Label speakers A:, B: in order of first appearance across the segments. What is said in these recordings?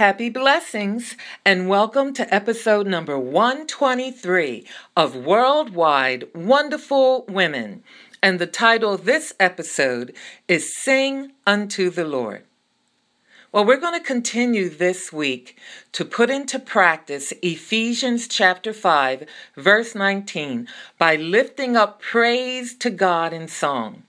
A: Happy blessings and welcome to episode number 123 of Worldwide Wonderful Women. And the title of this episode is Sing Unto the Lord. Well, we're going to continue this week to put into practice Ephesians chapter 5, verse 19, by lifting up praise to God in song.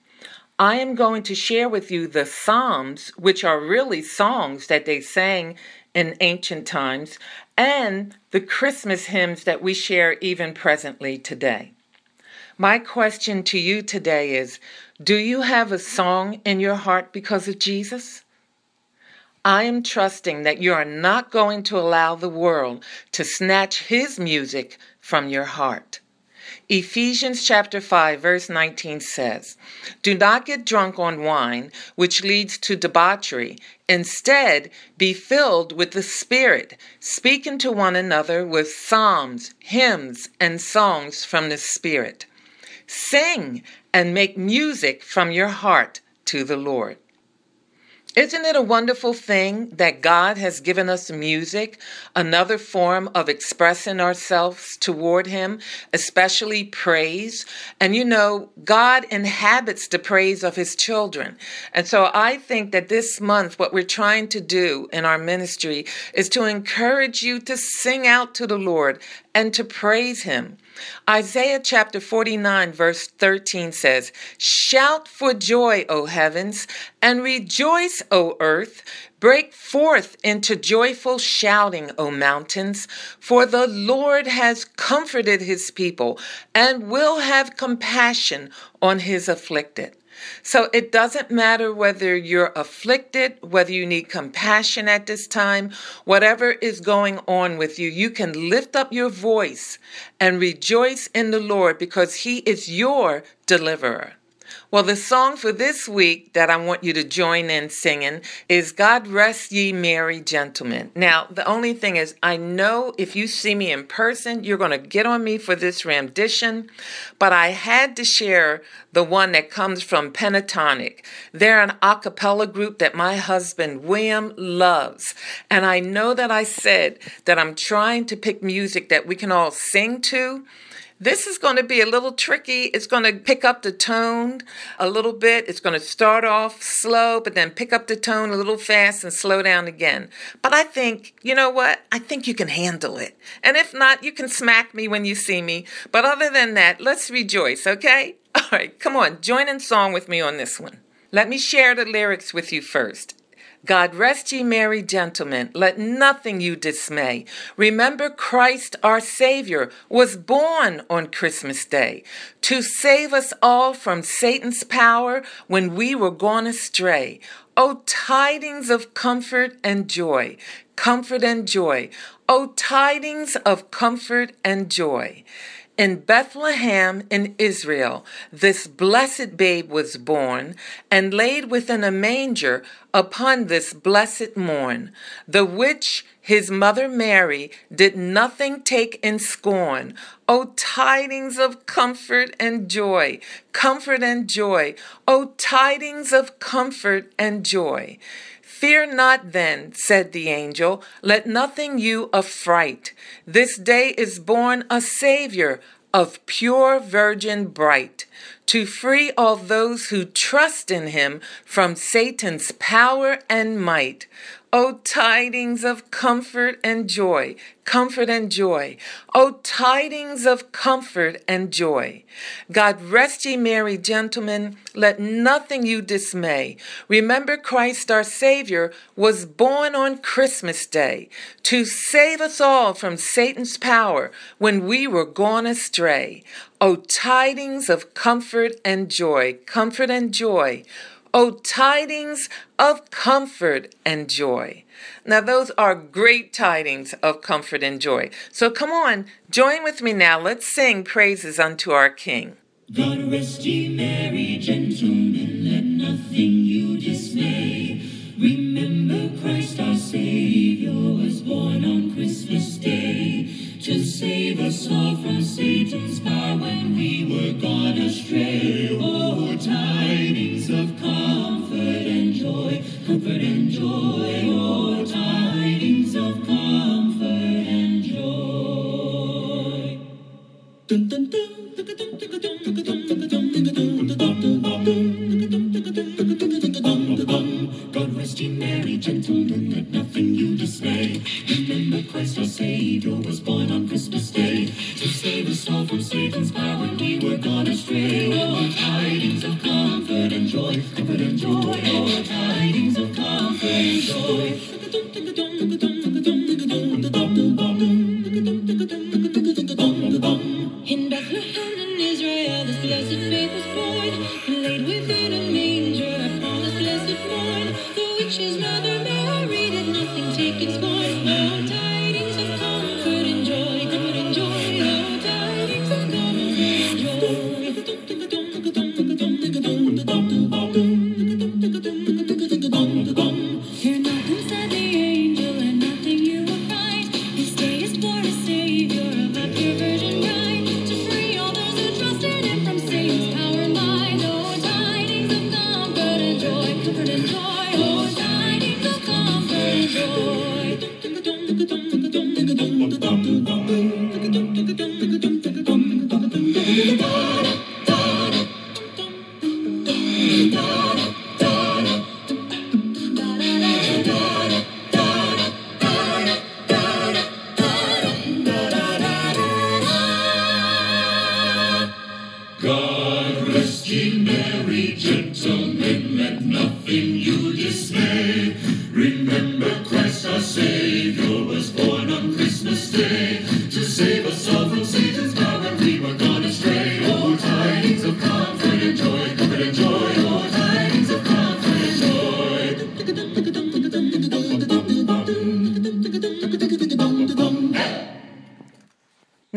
A: I am going to share with you the Psalms, which are really songs that they sang in ancient times, and the Christmas hymns that we share even presently today. My question to you today is Do you have a song in your heart because of Jesus? I am trusting that you are not going to allow the world to snatch his music from your heart. Ephesians chapter 5 verse 19 says, "Do not get drunk on wine, which leads to debauchery. Instead, be filled with the Spirit, speaking to one another with psalms, hymns, and songs from the Spirit. Sing and make music from your heart to the Lord." Isn't it a wonderful thing that God has given us music, another form of expressing ourselves toward Him, especially praise? And you know, God inhabits the praise of His children. And so I think that this month, what we're trying to do in our ministry is to encourage you to sing out to the Lord and to praise Him. Isaiah chapter 49, verse 13 says, Shout for joy, O heavens, and rejoice, O earth. Break forth into joyful shouting, O mountains, for the Lord has comforted his people and will have compassion on his afflicted. So it doesn't matter whether you're afflicted, whether you need compassion at this time, whatever is going on with you, you can lift up your voice and rejoice in the Lord because He is your deliverer. Well, the song for this week that I want you to join in singing is God Rest Ye Merry Gentlemen. Now, the only thing is, I know if you see me in person, you're going to get on me for this rendition, but I had to share the one that comes from Pentatonix. They're an a cappella group that my husband William loves. And I know that I said that I'm trying to pick music that we can all sing to. This is going to be a little tricky. It's going to pick up the tone a little bit. It's going to start off slow, but then pick up the tone a little fast and slow down again. But I think, you know what? I think you can handle it. And if not, you can smack me when you see me. But other than that, let's rejoice, okay? All right, come on, join in song with me on this one. Let me share the lyrics with you first. God rest ye merry gentlemen, let nothing you dismay. Remember Christ our Savior was born on Christmas Day to save us all from Satan's power when we were gone astray. O tidings of comfort and joy, comfort and joy. O tidings of comfort and joy. In Bethlehem in Israel, this blessed babe was born and laid within a manger upon this blessed morn, the which his mother Mary did nothing take in scorn. O tidings of comfort and joy, comfort and joy. O tidings of comfort and joy. Fear not then, said the angel, let nothing you affright. This day is born a Savior of pure virgin bright, to free all those who trust in him from Satan's power and might. O tidings of comfort and joy, comfort and joy. O tidings of comfort and joy. God rest ye merry gentlemen, let nothing you dismay. Remember Christ our Savior was born on Christmas Day to save us all from Satan's power when we were gone astray. O tidings of comfort and joy, comfort and joy. O tidings of comfort and joy. Now, those are great tidings of comfort and joy. So come on, join with me now. Let's sing praises unto our King.
B: God rest ye merry gentlemen, let nothing you dismay. Remember Christ our Savior was born on Christmas Day to save us all from Satan's power when we were gone astray. Tidings of comfort and joy.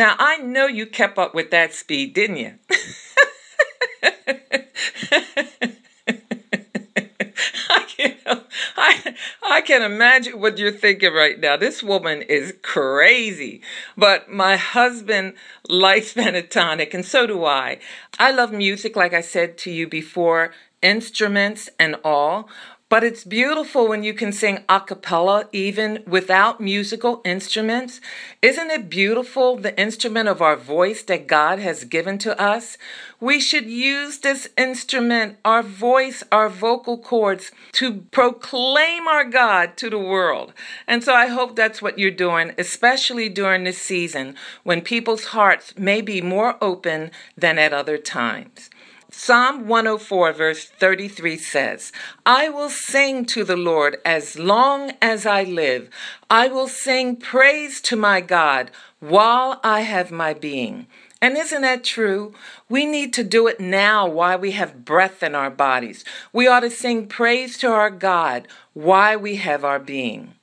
A: Now, I know you kept up with that speed, didn't you? I can, I, can imagine what you're thinking right now. This woman is crazy. But my husband likes Pentatonix, and so do I. I love music, like I said to you before, instruments and all. But it's beautiful when you can sing a cappella even without musical instruments. Isn't it beautiful, the instrument of our voice that God has given to us? We should use this instrument, our voice, our vocal cords, to proclaim our God to the world. And so I hope that's what you're doing, especially during this season when people's hearts may be more open than at other times. Psalm 104, verse 33 says, I will sing to the Lord as long as I live. I will sing praise to my God while I have my being. And isn't that true? We need to do it now while we have breath in our bodies. We ought to sing praise to our God while we have our being.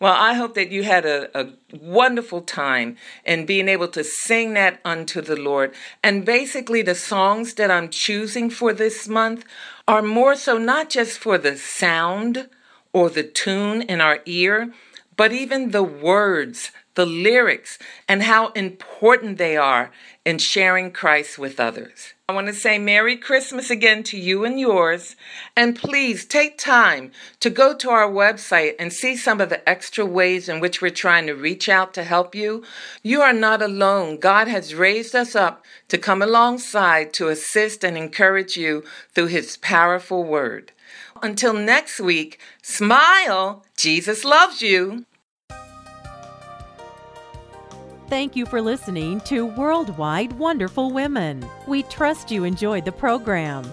A: Well, I hope that you had a, a, wonderful time in being able to sing that unto the Lord. And basically, the songs that I'm choosing for this month are more so not just for the sound or the tune in our ear, but even the words, the lyrics, and how important they are in sharing Christ with others. I want to say Merry Christmas again to you and yours. And please take time to go to our website and see some of the extra ways in which we're trying to reach out to help you. You are not alone. God has raised us up to come alongside to assist and encourage you through His powerful word. until next week, smile. Jesus loves you.
C: Thank you for listening to Worldwide Wonderful Women. We trust you enjoyed the program.